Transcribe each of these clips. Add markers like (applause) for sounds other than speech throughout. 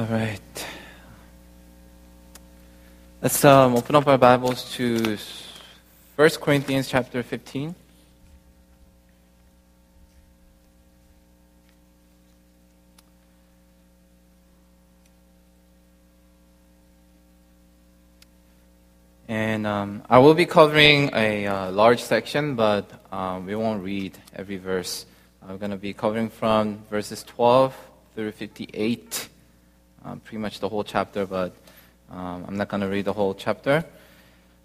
All right. Let's um, open up our Bibles to 1 Corinthians chapter 15. And um, I will be covering a uh, large section, but um, we won't read every verse. I'm going to be covering from verses 12 through 58, um, pretty much the whole chapter, but um, I'm not going to read the whole chapter.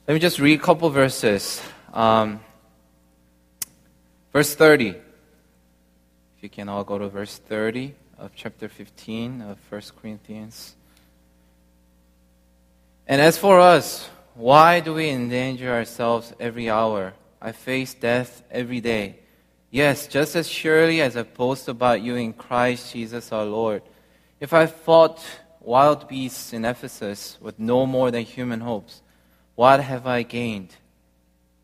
Let me just read a couple verses. Um, verse 30. If you can all go to verse 30 of chapter 15 of 1 Corinthians. And as for us, why do we endanger ourselves every hour? I face death every day. Yes, just as surely as I boast about you in Christ Jesus our Lord. If I fought wild beasts in Ephesus with no more than human hopes, what have I gained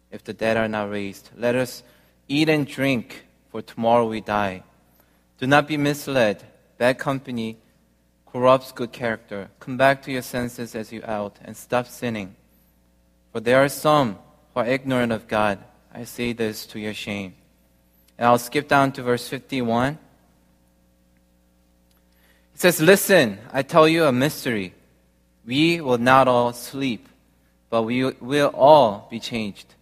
if the dead are not raised? Let us eat and drink, for tomorrow we die. Do not be misled. Bad company corrupts good character. Come back to your senses as you out and stop sinning. For there are some who are ignorant of God. I say this to your shame. And I'll skip down to verse 51. It says, Listen, I tell you a mystery. We will not all sleep, but we will all be changed.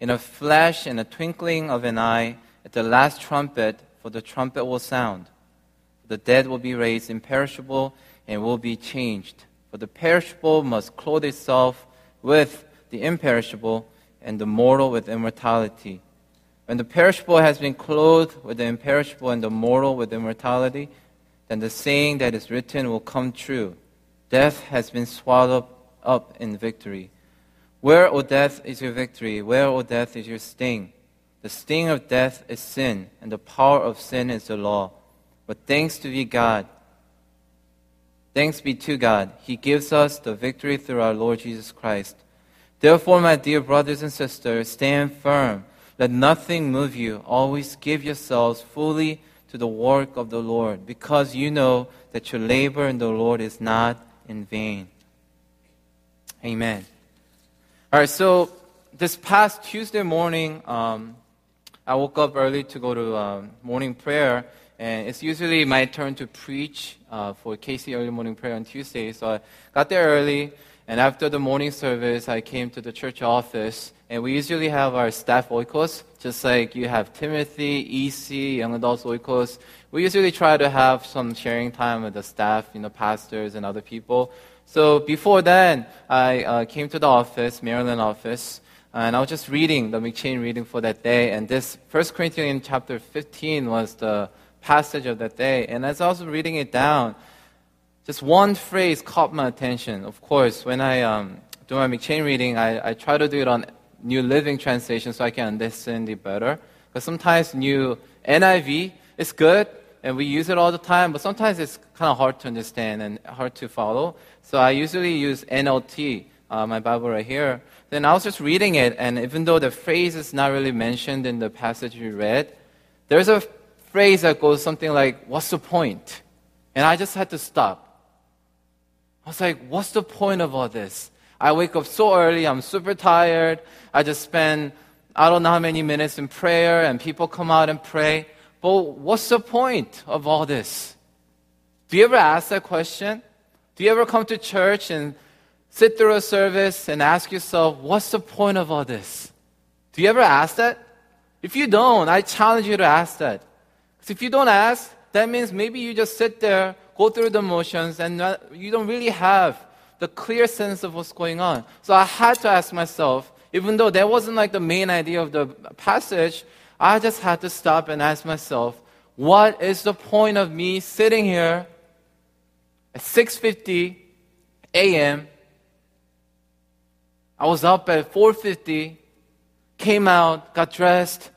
In a flash and a twinkling of an eye, at the last trumpet, for the trumpet will sound. The dead will be raised imperishable and will be changed. For the perishable must clothe itself with the imperishable, and the mortal with immortality. When the perishable has been clothed with the imperishable and the mortal with immortality, then the saying that is written will come true Death has been swallowed up in victory. Where, O death, is your victory? Where, O death, is your sting? The sting of death is sin, and the power of sin is the law. But thanks to be God, thanks be to God, He gives us the victory through our Lord Jesus Christ. Therefore, my dear brothers and sisters, stand firm. Let nothing move you. Always give yourselves fully to the work of the Lord, because you know that your labor in the Lord is not in vain. Amen. All right, so this past Tuesday morning, um, I woke up early to go to um, morning prayer, and it's usually my turn to preach uh, for Casey early morning prayer on Tuesday. So I got there early. And after the morning service, I came to the church office, and we usually have our staff oikos, just like you have Timothy, EC, young adults oikos. We usually try to have some sharing time with the staff, you know, pastors and other people. So before then, I uh, came to the office, Maryland office, and I was just reading the M'Cheyne reading for that day. And this First Corinthians chapter 15 was the passage of that day. And as I was reading it down, just one phrase caught my attention. Of course, when I um, do my M'Cheyne reading, I, I try to do it on New Living Translation so I can understand it better. Because sometimes New NIV is good and we use it all the time, but sometimes it's kind of hard to understand and hard to follow. So I usually use NLT, uh, my Bible right here. Then I was just reading it, and even though the phrase is not really mentioned in the passage we read, there's a phrase that goes something like, What's the point? And I just had to stop I was like, what's the point of all this? I wake up so early, I'm super tired. I just spend I don't know how many minutes in prayer, and people come out and pray. But what's the point of all this? Do you ever ask that question? Do you ever come to church and sit through a service and ask yourself, what's the point of all this? Do you ever ask that? If you don't, I challenge you to ask that. Because if you don't ask, that means maybe you just sit there go through the motions and not, you don't really have the clear sense of what's going on. So I had to ask myself, even though that wasn't like the main idea of the passage, I just had to stop and ask myself, what is the point of me sitting here at 6:50 a.m. I was up at 4:50, came out, got dressed.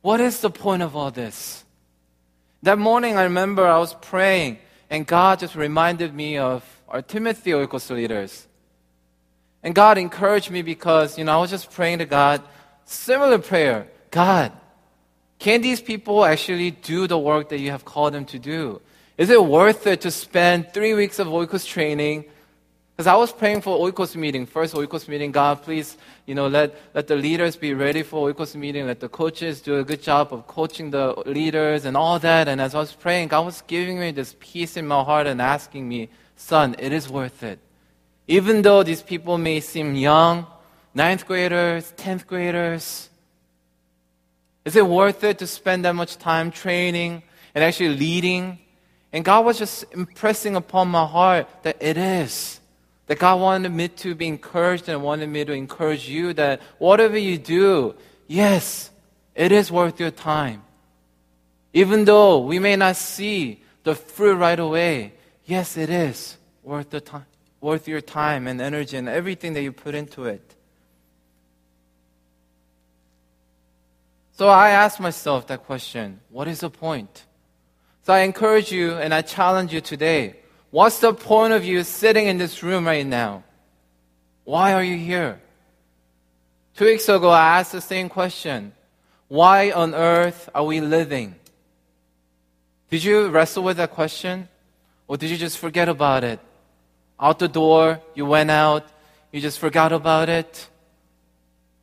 What is the point of all this? That morning, I remember I was praying, and God just reminded me of our Timothy Oikos leaders. And God encouraged me because, you know, I was just praying to God, similar prayer God, can these people actually do the work that you have called them to do? Is it worth it to spend three weeks of Oikos training? Because I was praying for Oikos meeting, first Oikos meeting. God, please, you know, let, let the leaders be ready for Oikos meeting. Let the coaches do a good job of coaching the leaders and all that. And as I was praying, God was giving me this peace in my heart and asking me, son, it is worth it. Even though these people may seem young, ninth graders, tenth graders, is it worth it to spend that much time training and actually leading? And God was just impressing upon my heart that it is. That God wanted me to be encouraged and wanted me to encourage you that whatever you do, yes, it is worth your time. Even though we may not see the fruit right away, yes, it is worth the time, worth your time and energy and everything that you put into it. So I asked myself that question what is the point? So I encourage you and I challenge you today. What's the point of you sitting in this room right now? Why are you here? Two weeks ago, I asked the same question Why on earth are we living? Did you wrestle with that question? Or did you just forget about it? Out the door, you went out, you just forgot about it?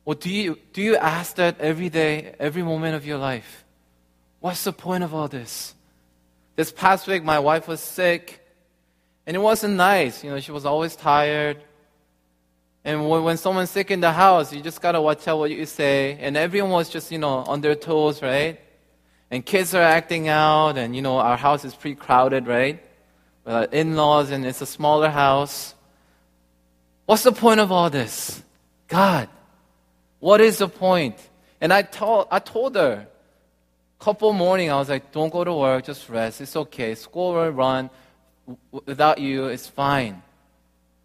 Or do you, do you ask that every day, every moment of your life? What's the point of all this? This past week, my wife was sick, and it wasn't nice. You know, she was always tired. And when, when someone's sick in the house, you just gotta watch out what you say. And everyone was just, you know, on their toes, right? And kids are acting out, and, you know, our house is pretty crowded, right? With our in laws, and it's a smaller house. What's the point of all this? God, what is the point? And I told, I told her, couple morning, I was like, don't go to work, just rest. It's okay. School will run. Without you, it's fine.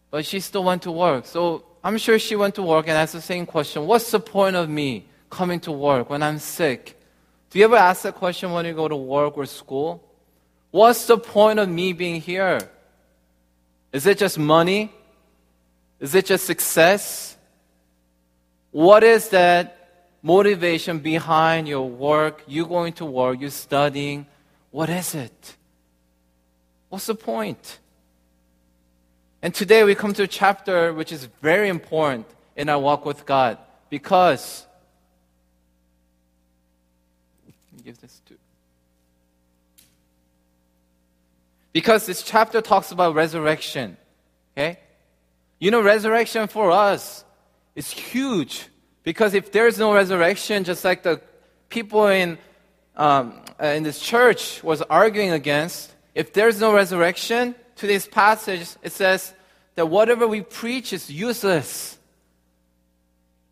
But she still went to work. So I'm sure she went to work and asked the same question. What's the point of me coming to work when I'm sick? Do you ever ask that question when you go to work or school? What's the point of me being here? Is it just money? Is it just success? What is that motivation behind your work? You going to work, you studying. What is it? What's the point? And today we come to a chapter which is very important in our walk with God because give this to because this chapter talks about resurrection. Okay? You know, resurrection for us is huge because if there's no resurrection, just like the people in, um, uh, in this church was arguing against, if there's no resurrection, to this passage, it says that whatever we preach is useless.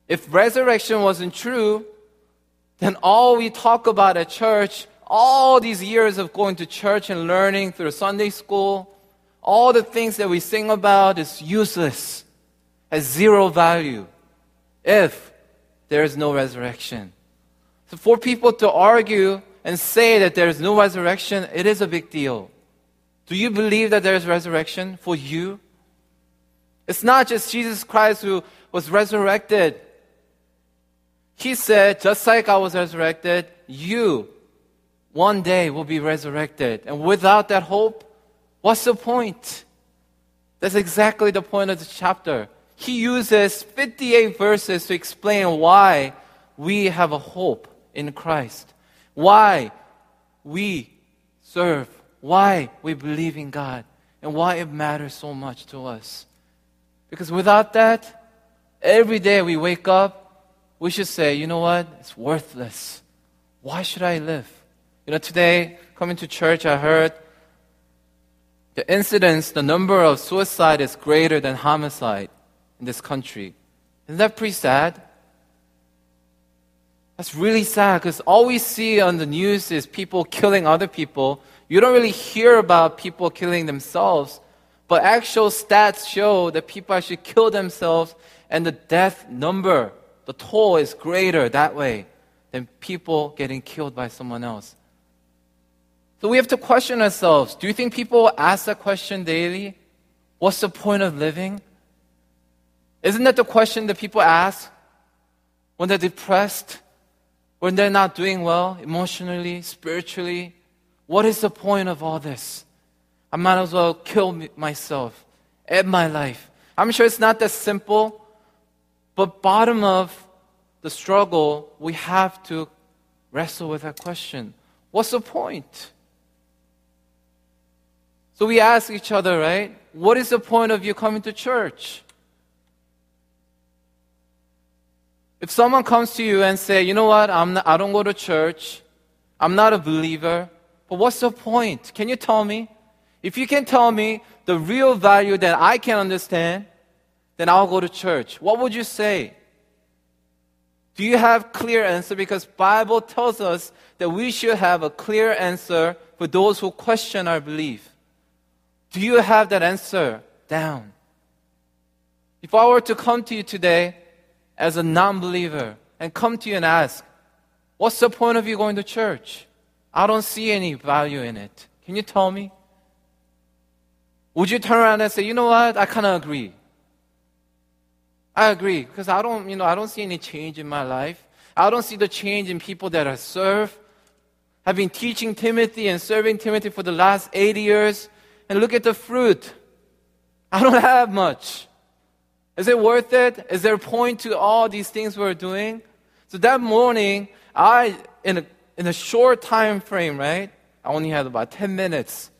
If resurrection wasn't true, then all we talk about at church, all these years of going to church and learning through Sunday school, all the things that we sing about is useless, has zero value if there is no resurrection. So for people to argue and say that there is no resurrection, it is a big deal. Do you believe that there is resurrection for you? It's not just Jesus Christ who was resurrected. He said, just like I was resurrected, you one day will be resurrected. And without that hope, what's the point? That's exactly the point of the chapter he uses 58 verses to explain why we have a hope in Christ, why we serve, why we believe in God, and why it matters so much to us. Because without that, every day we wake up, we should say, you know what? It's worthless. Why should I live? You know, today, coming to church, I heard the incidence, the number of suicide is greater than homicide in this country. Isn't that pretty sad? That's really sad because all we see on the news is people killing other people. You don't really hear about people killing themselves, but actual stats show that people actually kill themselves and the death number, the toll is greater that way than people getting killed by someone else. So we have to question ourselves. Do you think people ask that question daily? What's the point of living? Isn't that the question that people ask when they're depressed, when they're not doing well emotionally, spiritually? What is the point of all this? I might as well kill myself, end my life. I'm sure it's not that simple, but bottom of the struggle, we have to wrestle with that question. What's the point? So we ask each other, right? What is the point of you coming to church? If someone comes to you and say, you know what, I'm not, I don't go to church, I'm not a believer, but what's the point? Can you tell me? If you can tell me the real value that I can understand, then I'll go to church. What would you say? Do you have clear answer? Because Bible tells us that we should have a clear answer for those who question our belief. Do you have that answer down? If I were to come to you today as a non-believer and come to you and ask, what's the point of you going to church? I don't see any value in it. Can you tell me? Would you turn around and say, you know what? I kind of agree. I agree because I don't, you know, I don't see any change in my life. I don't see the change in people that I serve. I've been teaching Timothy and serving Timothy for the last 80 years, and look at the fruit. I don't have much. Is it worth it? Is there a point to all these things we're doing? So that morning, I, in a, in a short time frame, right? I only had about 10 minutes.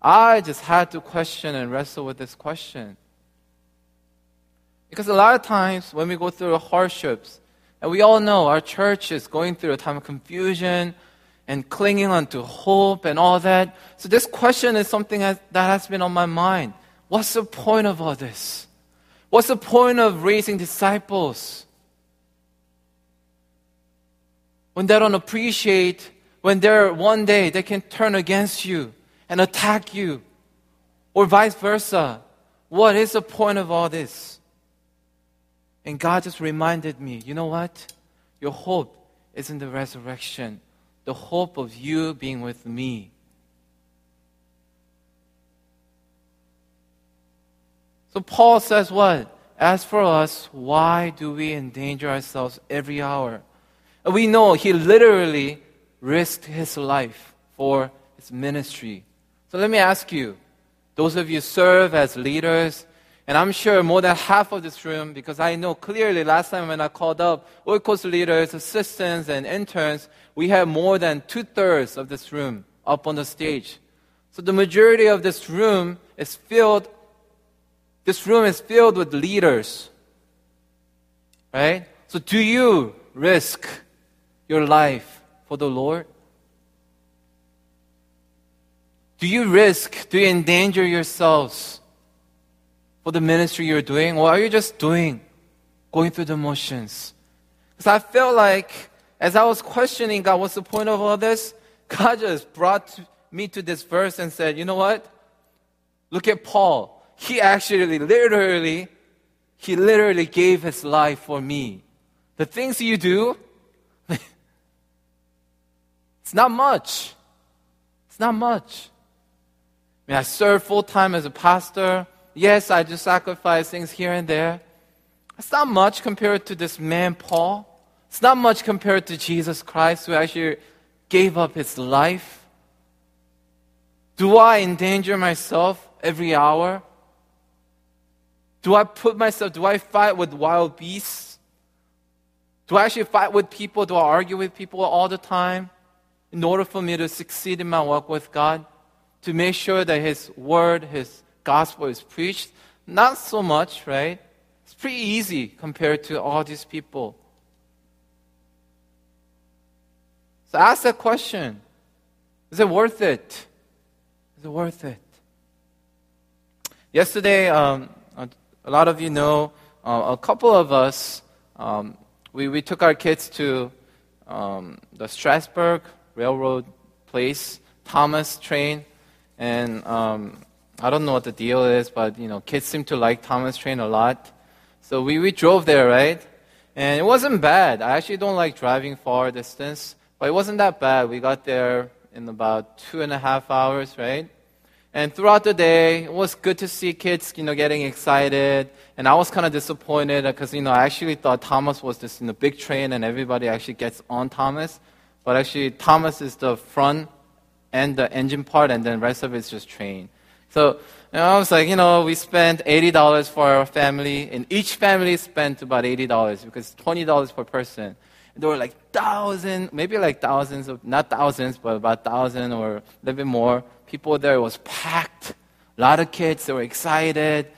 I just had to question and wrestle with this question. Because a lot of times when we go through hardships, and we all know our church is going through a time of confusion and clinging onto hope and all that. So this question is something that has been on my mind. What's the point of all this? What's the point of raising disciples? When they don't appreciate, when they're one day they can turn against you and attack you, or vice versa. What is the point of all this? And God just reminded me you know what? Your hope is in the resurrection, the hope of you being with me. So Paul says what? As for us, why do we endanger ourselves every hour? We know he literally risked his life for his ministry. So let me ask you, those of you serve as leaders, and I'm sure more than half of this room, because I know clearly last time when I called up Oikos leaders, assistants, and interns, we have more than two thirds of this room up on the stage. So the majority of this room is filled, this room is filled with leaders. Right? So do you risk your life for the Lord? Do you risk, do you endanger yourselves for the ministry you're doing, or are you just doing, going through the motions? Because I felt like as I was questioning God, what's the point of all this? (laughs) God just brought me to this verse and said, you know what? Look at Paul. He actually literally, he literally gave his life for me. The things you do, it's not much. It's not much. I mean, I serve full time as a pastor. Yes, I just sacrifice things here and there. It's not much compared to this man, Paul. It's not much compared to Jesus Christ, who actually gave up his life. Do I endanger myself every hour? Do I put myself, do I fight with wild beasts? Do I actually fight with people? Do I argue with people all the time in order for me to succeed in my walk with God? To make sure that His Word, His gospel is preached? Not so much, right? It's pretty easy compared to all these people. So ask that question Is it worth it? Is it worth it? Yesterday, um, a lot of you know, uh, a couple of us, um, we, we took our kids to um, the Strasburg Railroad place, Thomas train, and um, I don't know what the deal is, but you know, kids seem to like Thomas Train a lot. So we, we drove there, right? And it wasn't bad. I actually don't like driving far distance, but it wasn't that bad. We got there in about two and a half hours, right? And throughout the day, it was good to see kids, you know, getting excited. And I was kind of disappointed because, you know, I actually thought Thomas was this, you know, big train and everybody actually gets on Thomas. But actually, Thomas is the front and the engine part, and then the rest of it's just train. So you know, I was like, you know, we spent eighty dollars for our family, and each family spent about eighty dollars because twenty dollars per person. And there were like thousands, maybe like thousands of not thousands, but about thousand or a little bit more people there. It was packed. A lot of kids. They were excited.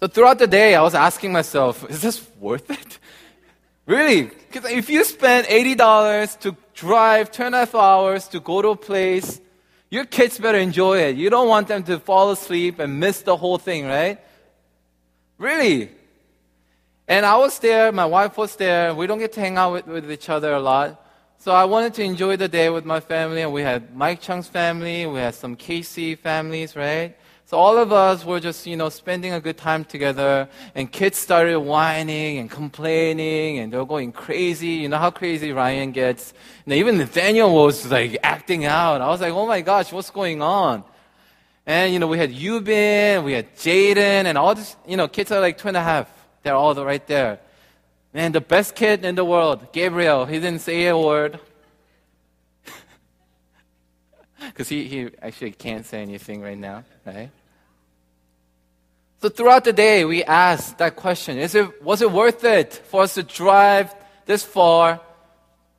So throughout the day, I was asking myself, is this worth it? (laughs) Really? Because if you spend $80 to drive two and a half hours to go to a place, your kids better enjoy it. You don't want them to fall asleep and miss the whole thing, right? Really? And I was there, my wife was there. We don't get to hang out with, with each other a lot. So I wanted to enjoy the day with my family, and we had Mike Chung's family, we had some Casey families, right? So all of us were just, you know, spending a good time together, and kids started whining and complaining, and they were going crazy. You know how crazy Ryan gets. And even Nathaniel was like acting out. I was like, oh my gosh, what's going on? And, you know, we had Yubin, we had Jaden, and all these, you know, kids are like two and a half. They're all right there. Man, the best kid in the world, Gabriel, he didn't say a word. (laughs) Because he, he actually can't say anything right now, right? So throughout the day, we asked that question Is it, Was it worth it for us to drive this far?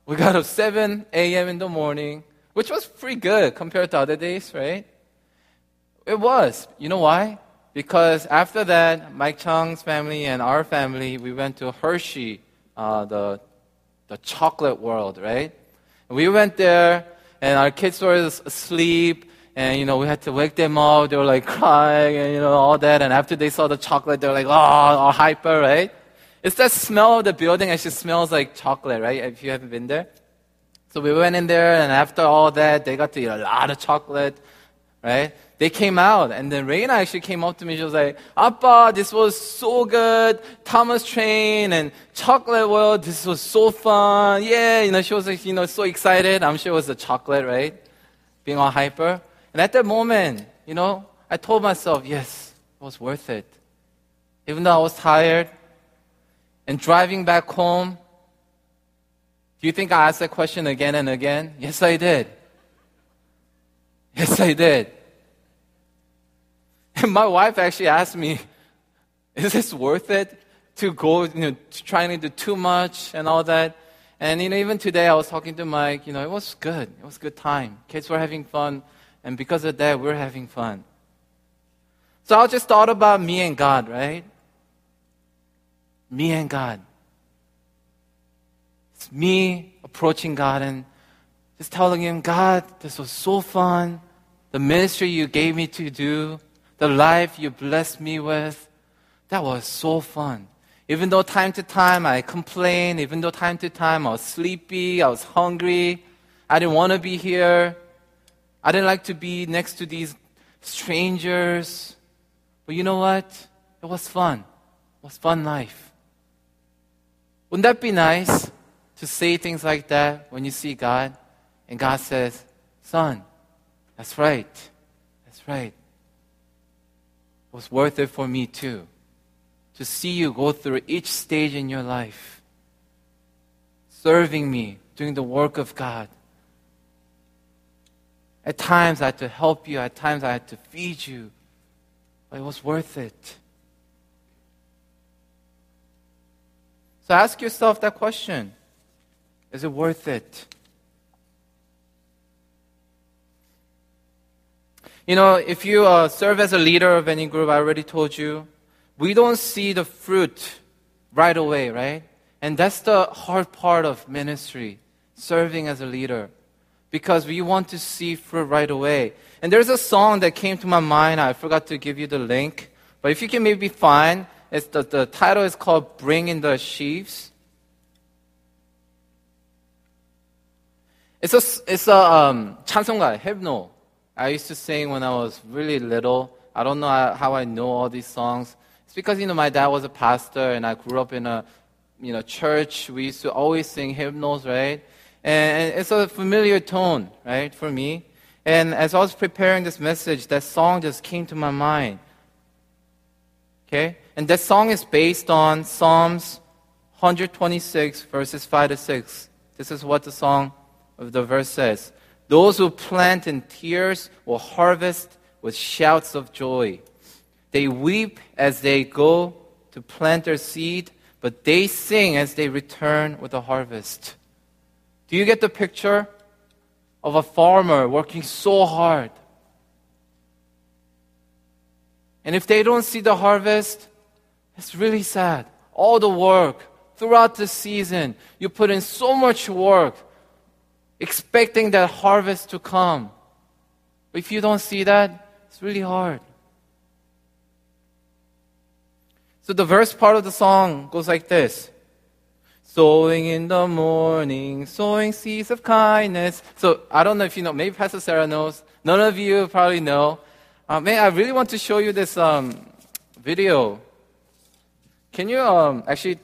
We got up 7 a.m. in the morning, which was pretty good compared to other days, right? It was. You know why? Because after that, Mike Chung's family and our family, we went to Hershey, uh, the, the chocolate world, right? We went there, and our kids were asleep, and you know we had to wake them up. They were like crying, and you know all that. And after they saw the chocolate, they were like, oh, all hyper, right? It's that smell of the building. Just smells like chocolate, right? If you haven't been there. So we went in there, and after all that, they got to eat a lot of chocolate, right? They came out, and then Reina actually came up to me. She was like, "Appa, this was so good. Thomas Train and Chocolate World. This was so fun. Yeah, you know, she was like, you know, so excited. I'm sure it was the chocolate, right? Being all hyper. And at that moment, you know, I told myself, yes, it was worth it. Even though I was tired and driving back home, do you think I asked that question again and again? Yes, I did. Yes, I did. And my wife actually asked me, is this worth it to go, you know, trying to do too much and all that? And, you know, even today I was talking to Mike, you know, it was good. It was a good time. Kids were having fun. And because of that, we're having fun. So I just thought about me and God, right? Me and God. It's me approaching God and just telling Him, God, this was so fun. The ministry you gave me to do, the life you blessed me with, that was so fun. Even though time to time I complained, even though time to time I was sleepy, I was hungry, I didn't want to be here. I didn't like to be next to these strangers. But you know what? It was fun. It was fun life. Wouldn't that be nice to say things like that when you see God? And God says, Son, that's right. That's right. Was worth it for me too. To see you go through each stage in your life, serving me, doing the work of God. At times I had to help you, at times I had to feed you. But it was worth it. So ask yourself that question Is it worth it? You know, if you uh, serve as a leader of any group, I already told you, we don't see the fruit right away, right? And that's the hard part of ministry, serving as a leader because we want to see fruit right away. And there's a song that came to my mind. I forgot to give you the link. But if you can maybe find, it's the, the title is called Bring in the Sheaves. It's a, it's a um, 찬송가, hymnal. I used to sing when I was really little. I don't know how I know all these songs. It's because, you know, my dad was a pastor and I grew up in a, you know, church. We used to always sing hymnals, right? And it's a familiar tone, right, for me. And as I was preparing this message, that song just came to my mind. Okay? And that song is based on Psalms 126, verses 5 to 6. This is what the song of the verse says, Those who plant in tears will harvest with shouts of joy. They weep as they go to plant their seed, but they sing as they return with the harvest. Do you get the picture of a farmer working so hard? And if they don't see the harvest, it's really sad. All the work throughout the season, you put in so much work expecting that harvest to come. But if you don't see that, it's really hard. So the verse part of the song goes like this. Sowing in the morning, sowing seeds of kindness. So I don't know if you know, maybe Pastor Sarah knows. None of you probably know. Uh, man, I really want to show you this um, video. Can you um, actually?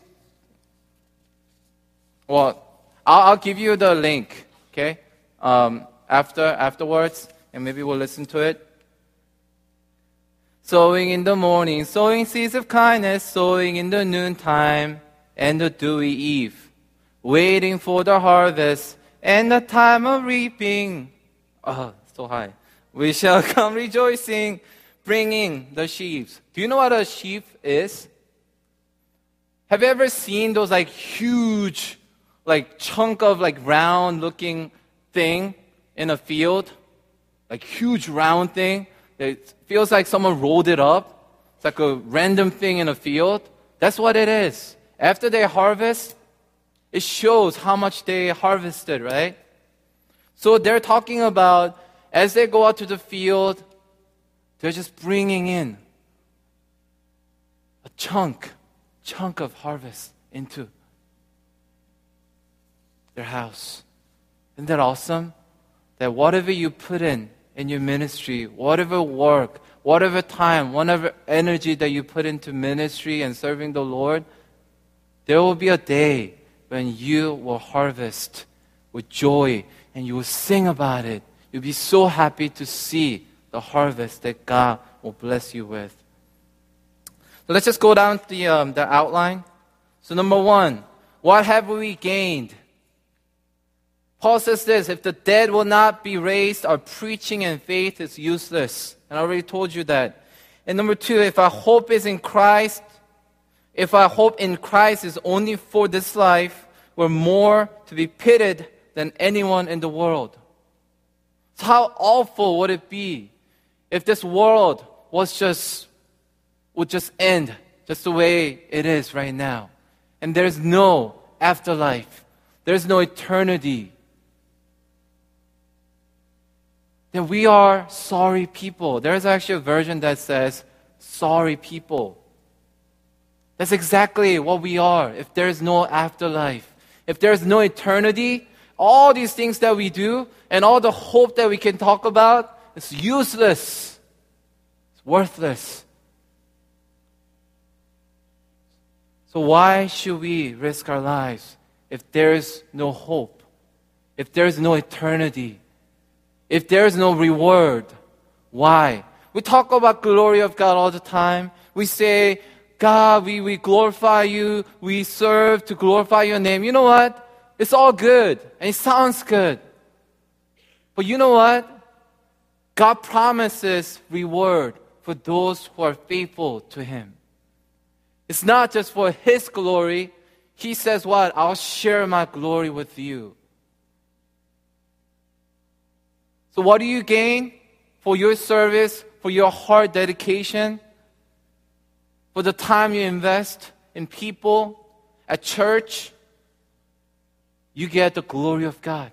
Well, I'll, I'll give you the link. Okay, um, after afterwards, and maybe we'll listen to it. Sowing in the morning, sowing seeds of kindness, sowing in the noontime and the dewy eve, waiting for the harvest and the time of reaping. Oh, so high. We shall (laughs) come rejoicing, bringing the sheaves. Do you know what a sheaf is? Have you ever seen those like huge, like chunk of like round looking thing in a field? Like huge round thing? It feels like someone rolled it up. It's like a random thing in a field. That's what it is. After they harvest, it shows how much they harvested, right? So they're talking about as they go out to the field, they're just bringing in a chunk, chunk of harvest into their house. Isn't that awesome? That whatever you put in, in your ministry, whatever work, whatever time, whatever energy that you put into ministry and serving the Lord, there will be a day when you will harvest with joy and you will sing about it. You'll be so happy to see the harvest that God will bless you with. So let's just go down the, um, the outline. So, number one, what have we gained? Paul says this if the dead will not be raised, our preaching and faith is useless. And I already told you that. And number two, if our hope is in Christ, if our hope in Christ is only for this life, we're more to be pitied than anyone in the world. So how awful would it be if this world was just would just end just the way it is right now. And there's no afterlife. There's no eternity. That we are sorry people. There's actually a version that says sorry people. That's exactly what we are if there's no afterlife. If there's no eternity, all these things that we do and all the hope that we can talk about is useless. It's worthless. So why should we risk our lives if there's no hope? If there's no eternity? If there's no reward. Why? We talk about glory of God all the time. We say, God, we, we glorify you. We serve to glorify your name. You know what? It's all good and it sounds good. But you know what? God promises reward for those who are faithful to Him. It's not just for His glory. He says, What? I'll share my glory with you. So, what do you gain for your service, for your heart dedication, for the time you invest in people, at church? You get the glory of God.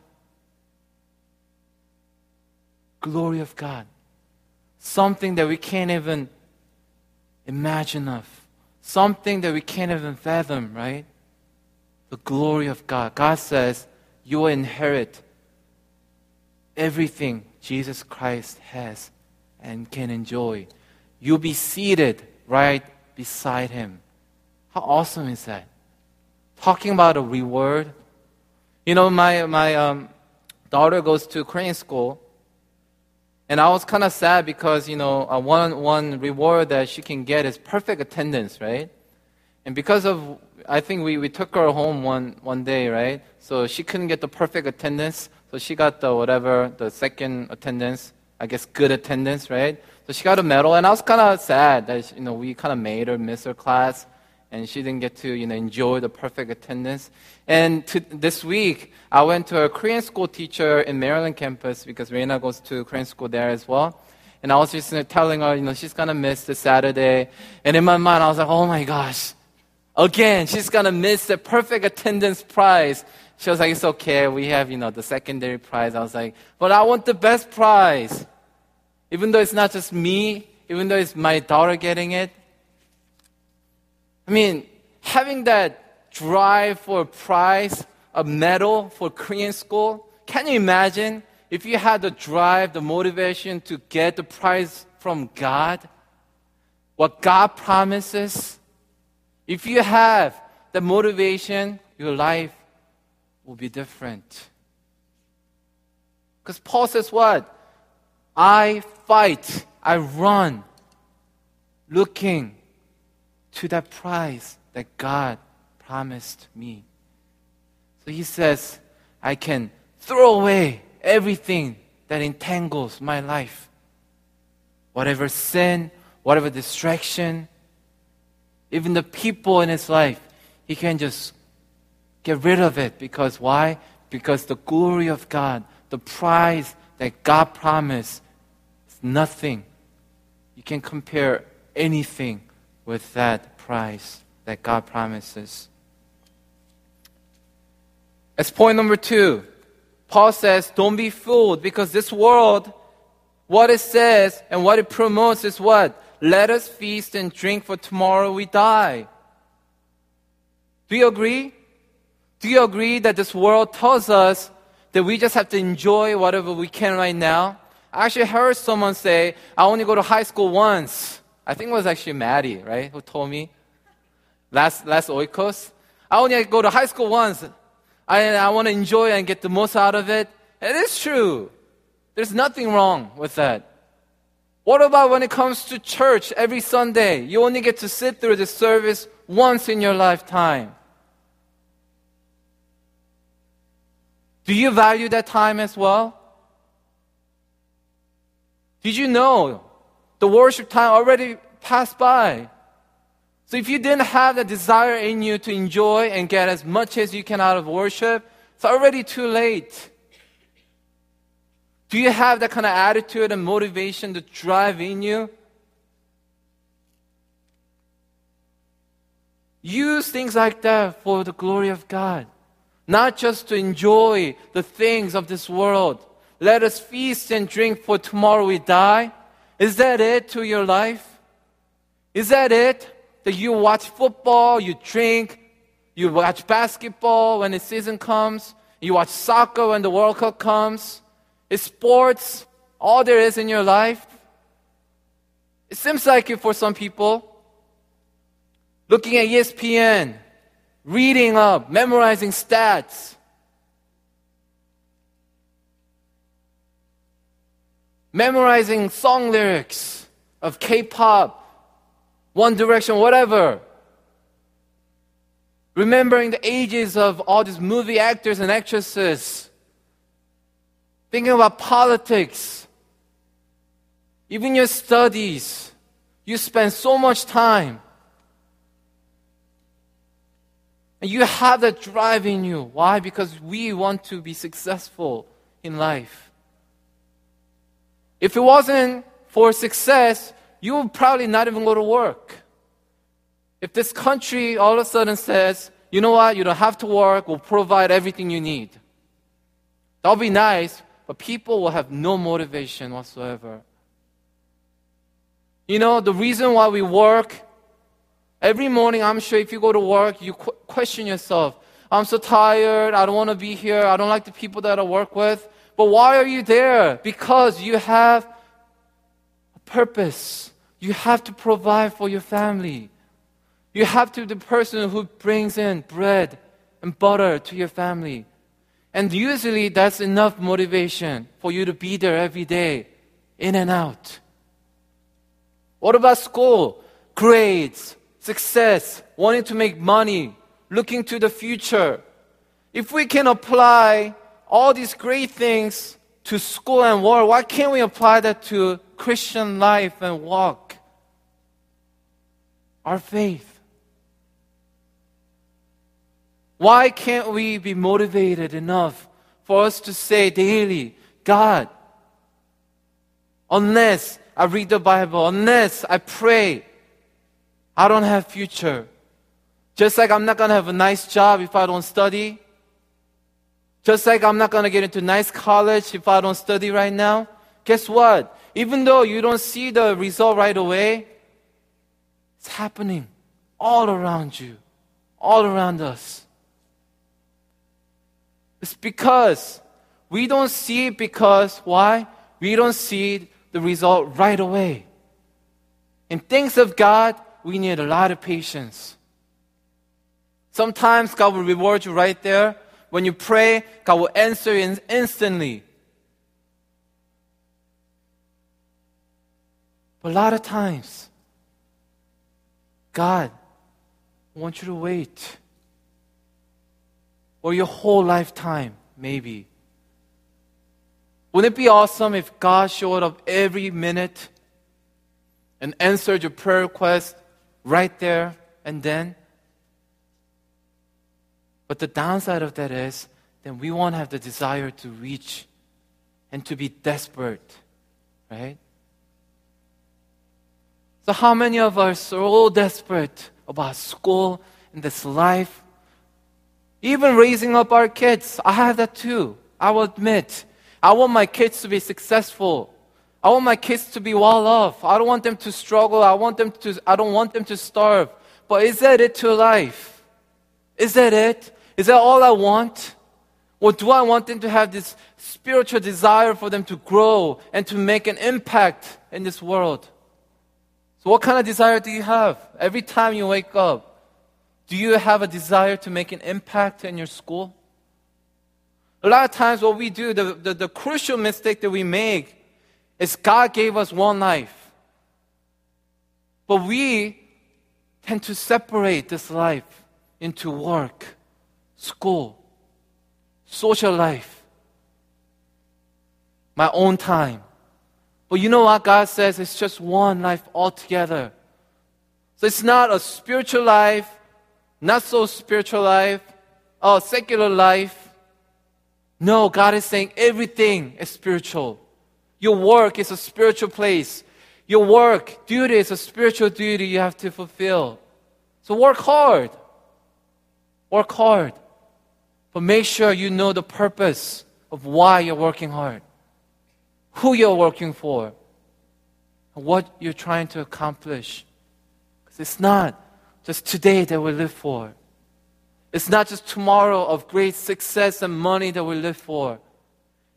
Glory of God. Something that we can't even imagine of. Something that we can't even fathom, right? The glory of God. God says, you will inherit everything Jesus Christ has and can enjoy. You'll be seated right beside him. How awesome is that? Talking about a reward. You know, my, my um, daughter goes to Korean school. And I was kind of sad because, you know, uh, one, one reward that she can get is perfect attendance, right? And because of, I think we, we took her home one, one day, right? So she couldn't get the perfect attendance. So she got the whatever, the second attendance, I guess good attendance, right? So she got a medal, and I was kind of sad that, you know, we kind of made her miss her class, and she didn't get to, you know, enjoy the perfect attendance. And to, this week, I went to a Korean school teacher in Maryland campus because Reina goes to Korean school there as well. And I was just you know, telling her, you know, she's gonna miss the Saturday. And in my mind, I was like, oh my gosh, again, she's gonna miss the perfect attendance prize. She was like, it's okay, we have, you know, the secondary prize. I was like, but I want the best prize. Even though it's not just me, even though it's my daughter getting it. I mean, having that drive for a prize, a medal for Korean school, can you imagine if you had the drive, the motivation to get the prize from God, what God promises, if you have the motivation, your life will be different. Because Paul says what? I fight, I run, looking to that prize that God promised me. So he says, I can throw away everything that entangles my life. Whatever sin, whatever distraction, even the people in his life, he can just get rid of it because why? Because the glory of God, the prize that God promised, is nothing. You can compare anything with that prize that God promises. As point number two, Paul says, don't be fooled because this world, what it says and what it promotes is what? Let us feast and drink for tomorrow we die. Do you agree? Do you agree that this world tells us that we just have to enjoy whatever we can right now? I actually heard someone say, I only go to high school once. I think it was actually Maddie, right, who told me. Last, last Oikos. I only go to high school once. I, I want to enjoy and get the most out of it. It is true. There's nothing wrong with that. What about when it comes to church every Sunday? You only get to sit through the service once in your lifetime. Do you value that time as well? Did you know the worship time already passed by? So if you didn't have the desire in you to enjoy and get as much as you can out of worship, it's already too late. Do you have that kind of attitude and motivation to drive in you? Use things like that for the glory of God, not just to enjoy the things of this world. Let us feast and drink for tomorrow we die. Is that it to your life? Is that it? that you watch football, you drink, you watch basketball when the season comes, you watch soccer when the World Cup comes. It's sports, all there is in your life. It seems like it for some people. Looking at ESPN, reading up, memorizing stats. Memorizing song lyrics of K pop one Direction, whatever. Remembering the ages of all these movie actors and actresses. Thinking about politics. Even your studies. You spend so much time. And you have that drive in you. Why? Because we want to be successful in life. If it wasn't for success, you would probably not even go to work. If this country all of a sudden says, you know what, you don't have to work, we'll provide everything you need. That'll be nice, but people will have no motivation whatsoever. You know, the reason why we work, every morning, I'm sure if you go to work, you qu- question yourself. I'm so tired. I don't want to be here. I don't like the people that I work with. But why are you there? Because you have a purpose. You have to provide for your family. You have to be the person who brings in bread and butter to your family. And usually that's enough motivation for you to be there every day, in and out. What about school? Grades, success, wanting to make money, looking to the future. If we can apply all these great things to school and work, why can't we apply that to Christian life and walk? Our faith. Why can't we be motivated enough for us to say daily, God, unless I read the Bible, unless I pray, I don't have future. Just like I'm not going to have a nice job if I don't study. Just like I'm not going to get into nice college if I don't study right now. Guess what? Even though you don't see the result right away, it's happening all around you, all around us. It's because we don't see it because why? We don't see the result right away. In things of God, we need a lot of patience. Sometimes God will reward you right there. When you pray, God will answer you instantly. But a lot of times, God wants you to wait. Or your whole lifetime, maybe. Wouldn't it be awesome if God showed up every minute and answered your prayer request right there and then? But the downside of that is then we won't have the desire to reach and to be desperate, right? So, how many of us are all desperate about school and this life? Even raising up our kids, I have that too. I will admit. I want my kids to be successful. I want my kids to be well off. I don't want them to struggle. I want them to I don't want them to starve. But is that it to life? Is that it? Is that all I want? Or do I want them to have this spiritual desire for them to grow and to make an impact in this world? So, what kind of desire do you have? Every time you wake up, do you have a desire to make an impact in your school? A lot of times, what we do, the, the, the crucial mistake that we make is God gave us one life. But we tend to separate this life into work school, social life, my own time. But you know what God says? It's just one life altogether. So it's not a spiritual life, not so spiritual life, a secular life. No, God is saying everything is spiritual. Your work is a spiritual place. Your work, duty is a spiritual duty you have to fulfill. So work hard. Work hard. But make sure you know the purpose of why you're working hard, who you're working for, and what you're trying to accomplish. Because it's not just today that we live for. It's not just tomorrow of great success and money that we live for.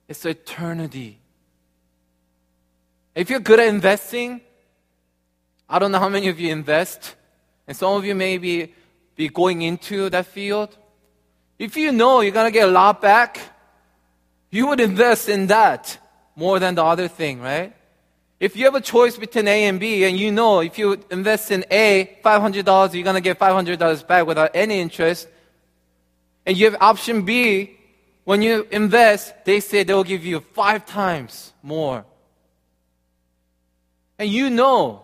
It's eternity. If you're good at investing, I don't know how many of you invest, and some of you may be, be going into that field. If you know you're going to get a lot back, you would invest in that more than the other thing, right? If you have a choice between A and B, and you know if you invest in A, $500, you're going to get $500 back without any interest, and you have option B, when you invest, they say they will give you five times more. And you know,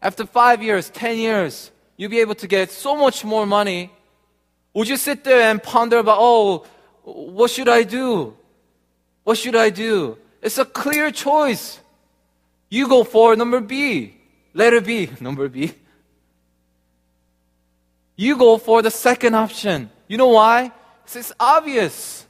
after five years, 10 years, you'll be able to get so much more money would you sit there and ponder about, oh, what should I do? What should I do? It's a clear choice. You go for number B. Letter B, (laughs) number B. You go for the second option. You know why? It's obvious.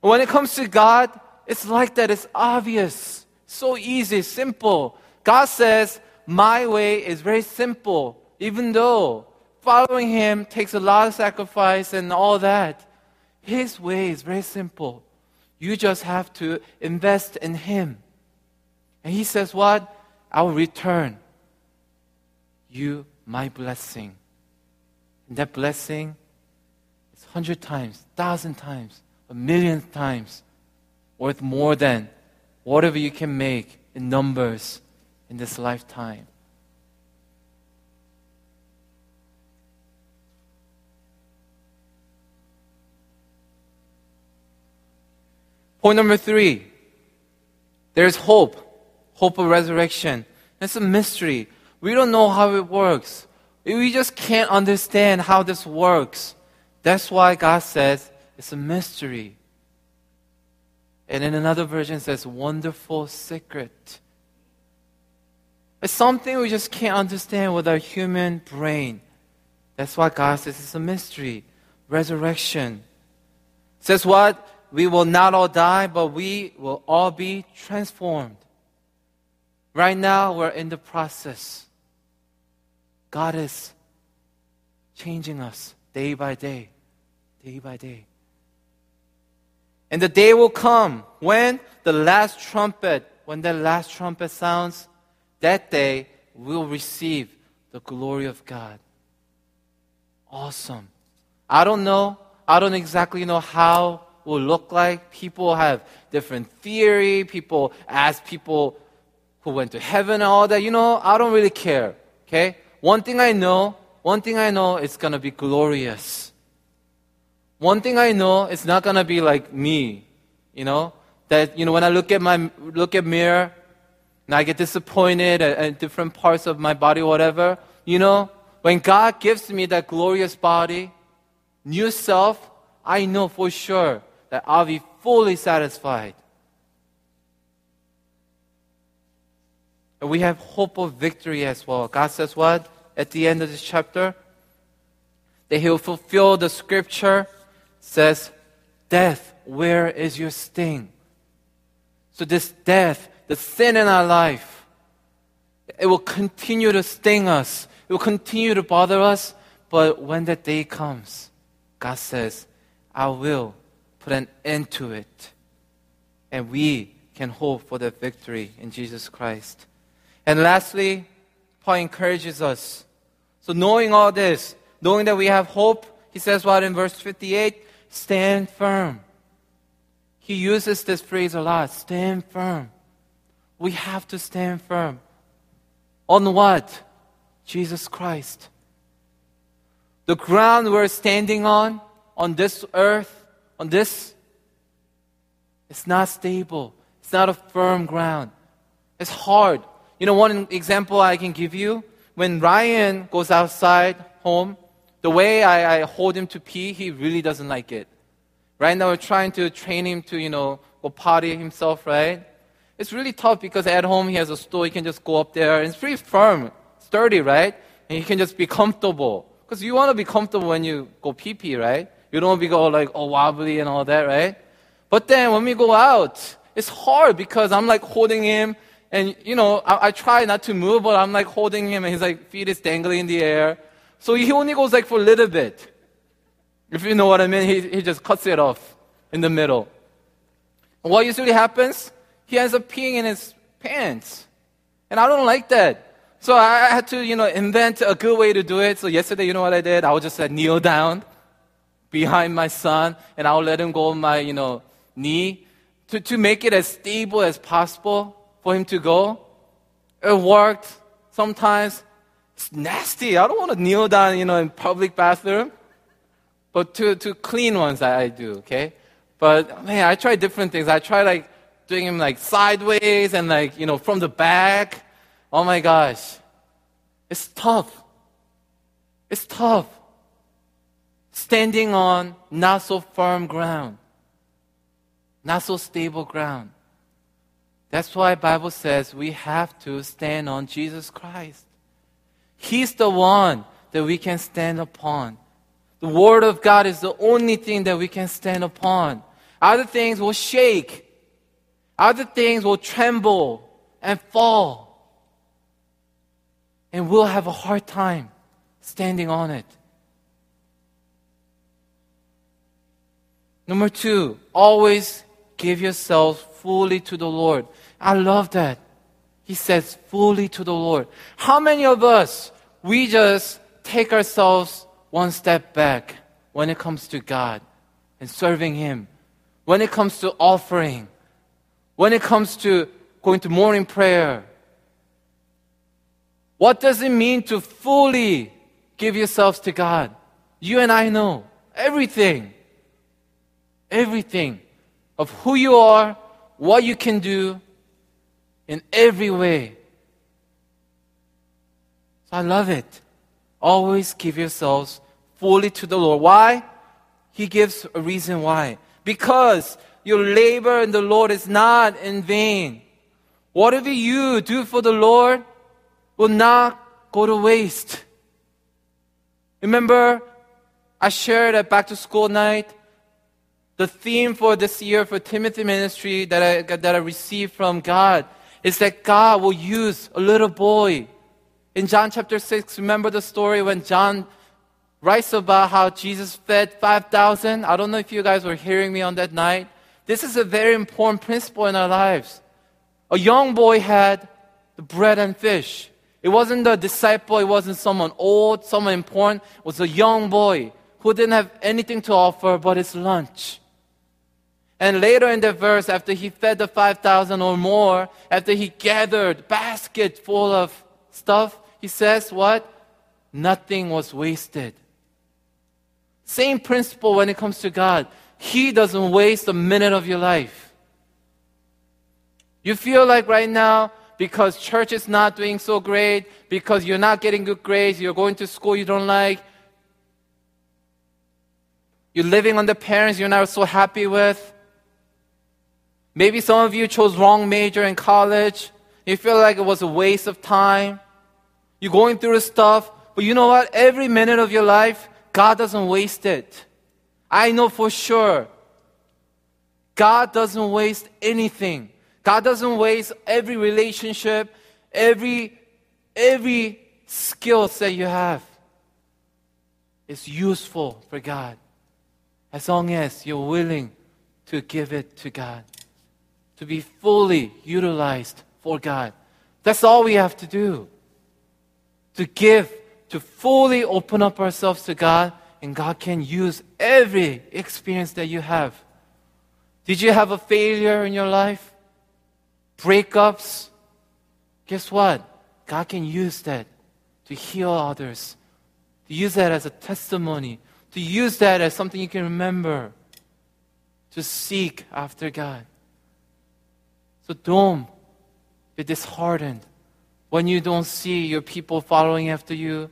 When it comes to God, it's like that. It's obvious. So easy, simple. God says, My way is very simple, even though following Him takes a lot of sacrifice and all that. His way is very simple. You just have to invest in Him. And He says, What? I will return you my blessing. And that blessing is hundred times, thousand times, a million times worth more than whatever you can make in numbers in this lifetime. Point number three there's hope, hope of resurrection. It's a mystery. We don't know how it works. We just can't understand how this works. That's why God says it's a mystery. And in another version says wonderful secret. It's something we just can't understand with our human brain. That's why God says it's a mystery. Resurrection. It says what? We will not all die, but we will all be transformed. Right now, we're in the process. God is changing us day by day, day by day. And the day will come when the last trumpet, when the last trumpet sounds, that day we'll receive the glory of God. Awesome. I don't know. I don't exactly know how will look like. People have different theory. People ask people who went to heaven and all that. You know, I don't really care. Okay? One thing I know, one thing I know, it's gonna be glorious. One thing I know, it's not gonna be like me. You know? That, you know, when I look at my, look at mirror, and I get disappointed at, at different parts of my body, whatever, you know, when God gives me that glorious body, new self, I know for sure that I'll be fully satisfied. And we have hope of victory as well. God says what? At the end of this chapter, that He will fulfill the scripture, says, Death, where is your sting? So this death, the sin in our life, it will continue to sting us. It will continue to bother us. But when that day comes, God says, I will put an end to it. And we can hope for the victory in Jesus Christ. And lastly, Paul encourages us. So knowing all this, knowing that we have hope, he says what in verse 58? Stand firm. He uses this phrase a lot. Stand firm. We have to stand firm. On what? Jesus Christ. The ground we're standing on, on this earth, on this, it's not stable. It's not a firm ground. It's hard. You know, one example I can give you when Ryan goes outside home, the way I, I hold him to pee, he really doesn't like it. Right now, we're trying to train him to, you know, go potty himself, right? It's really tough because at home he has a stool, he can just go up there, and it's pretty firm, sturdy, right? And he can just be comfortable. Because you want to be comfortable when you go pee pee, right? You don't want to be all like all wobbly and all that, right? But then when we go out, it's hard because I'm like holding him, and you know, I, I try not to move, but I'm like holding him, and his like feet is dangling in the air. So he only goes like for a little bit. If you know what I mean, he, he just cuts it off in the middle. What usually happens? He ends up peeing in his pants. And I don't like that. So I had to, you know, invent a good way to do it. So yesterday, you know what I did? I would just uh, kneel down behind my son and I'll let him go on my, you know, knee to, to make it as stable as possible for him to go. It worked. Sometimes it's nasty. I don't want to kneel down, you know, in public bathroom. But to, to clean ones I, I do, okay? But man, I try different things. I try like doing him like sideways and like, you know, from the back. Oh my gosh. It's tough. It's tough standing on not so firm ground, not so stable ground. That's why Bible says we have to stand on Jesus Christ. He's the one that we can stand upon. The Word of God is the only thing that we can stand upon. Other things will shake. Other things will tremble and fall. And we'll have a hard time standing on it. Number two, always give yourself fully to the Lord. I love that. He says fully to the Lord. How many of us, we just take ourselves one step back when it comes to God and serving Him, when it comes to offering, when it comes to going to morning prayer? What does it mean to fully give yourselves to God? You and I know everything everything. of who you are, what you can do in every way. So I love it. Always give yourselves fully to the Lord. Why? He gives a reason why. Because your labor in the Lord is not in vain. Whatever you do for the Lord will not go to waste. Remember, I shared at back to school night the theme for this year for Timothy ministry that I, that I received from God is that God will use a little boy. In John chapter 6, remember the story when John writes about how Jesus fed 5,000? I don't know if you guys were hearing me on that night. This is a very important principle in our lives. A young boy had the bread and fish. It wasn't the disciple, it wasn't someone old, someone important. It was a young boy who didn't have anything to offer but his lunch. And later in the verse, after he fed the 5,000 or more, after he gathered basket full of stuff, he says what? Nothing was wasted. Same principle when it comes to God. He doesn't waste a minute of your life. You feel like right now, because church is not doing so great, because you're not getting good grades, you're going to school you don't like, you're living on the parents you're not so happy with. Maybe some of you chose wrong major in college. You feel like it was a waste of time. You're going through stuff, but you know what? Every minute of your life, God doesn't waste it. I know for sure. God doesn't waste anything. God doesn't waste every relationship, every every skill that you have. It's useful for God as long as you're willing to give it to God, to be fully utilized for God. That's all we have to do. To give, to fully open up ourselves to God, and God can use every experience that you have. Did you have a failure in your life? Breakups? Guess what? God can use that to heal others, to use that as a testimony to use that as something you can remember, to seek after God. So don't be disheartened when you don't see your people following after you.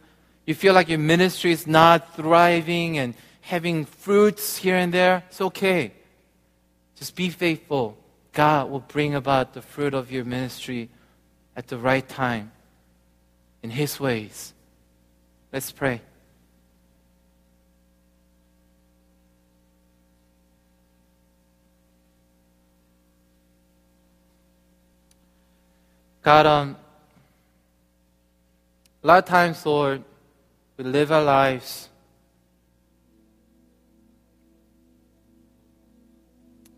You feel like your ministry is not thriving and having fruits here and there. It's okay. Just be faithful. God will bring about the fruit of your ministry at the right time in His ways. Let's pray. God, um, a lot of times, Lord, we live our lives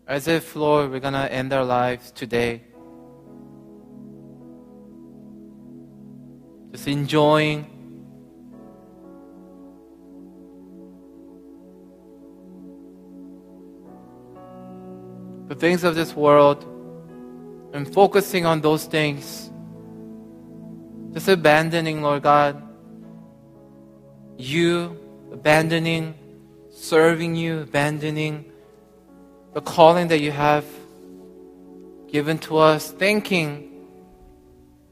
as if, Lord, we're going to end our lives today. Just enjoying the things of this world and focusing on those things. Just abandoning, Lord God, you, abandoning serving you, abandoning the calling that you have given to us, thinking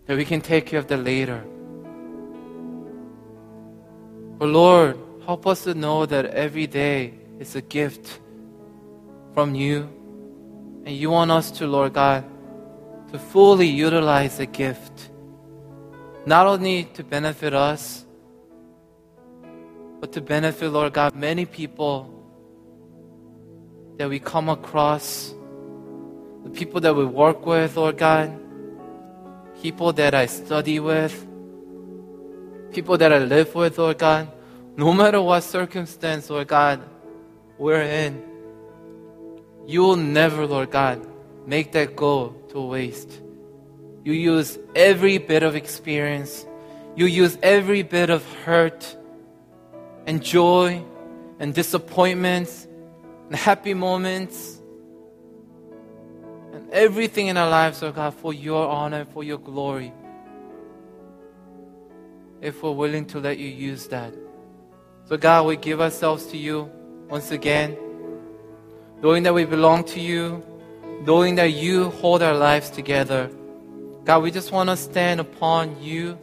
that we can take care of that later. But Lord, help us to know that every day is a gift from you. And you want us to, Lord God, to fully utilize the gift, not only to benefit us, but to benefit, Lord God, many people that we come across, the people that we work with, Lord God, people that I study with, people that I live with, Lord God, no matter what circumstance, Lord God, we're in, you will never, Lord God, make that go to waste. You use every bit of experience, you use every bit of hurt and joy and disappointments and happy moments and everything in our lives, oh God, for your honor, for your glory. If we're willing to let you use that. So, God, we give ourselves to you once again. knowing that we belong to you, knowing that you hold our lives together. God, we just want to stand upon you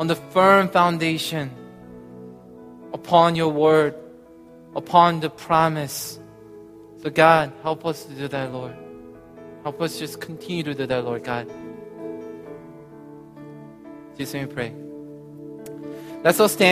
on the firm foundation, upon your word, upon the promise. So, God, help us to do that, Lord. Help us just continue to do that, Lord God. Jesus, we pray. Let's all stand.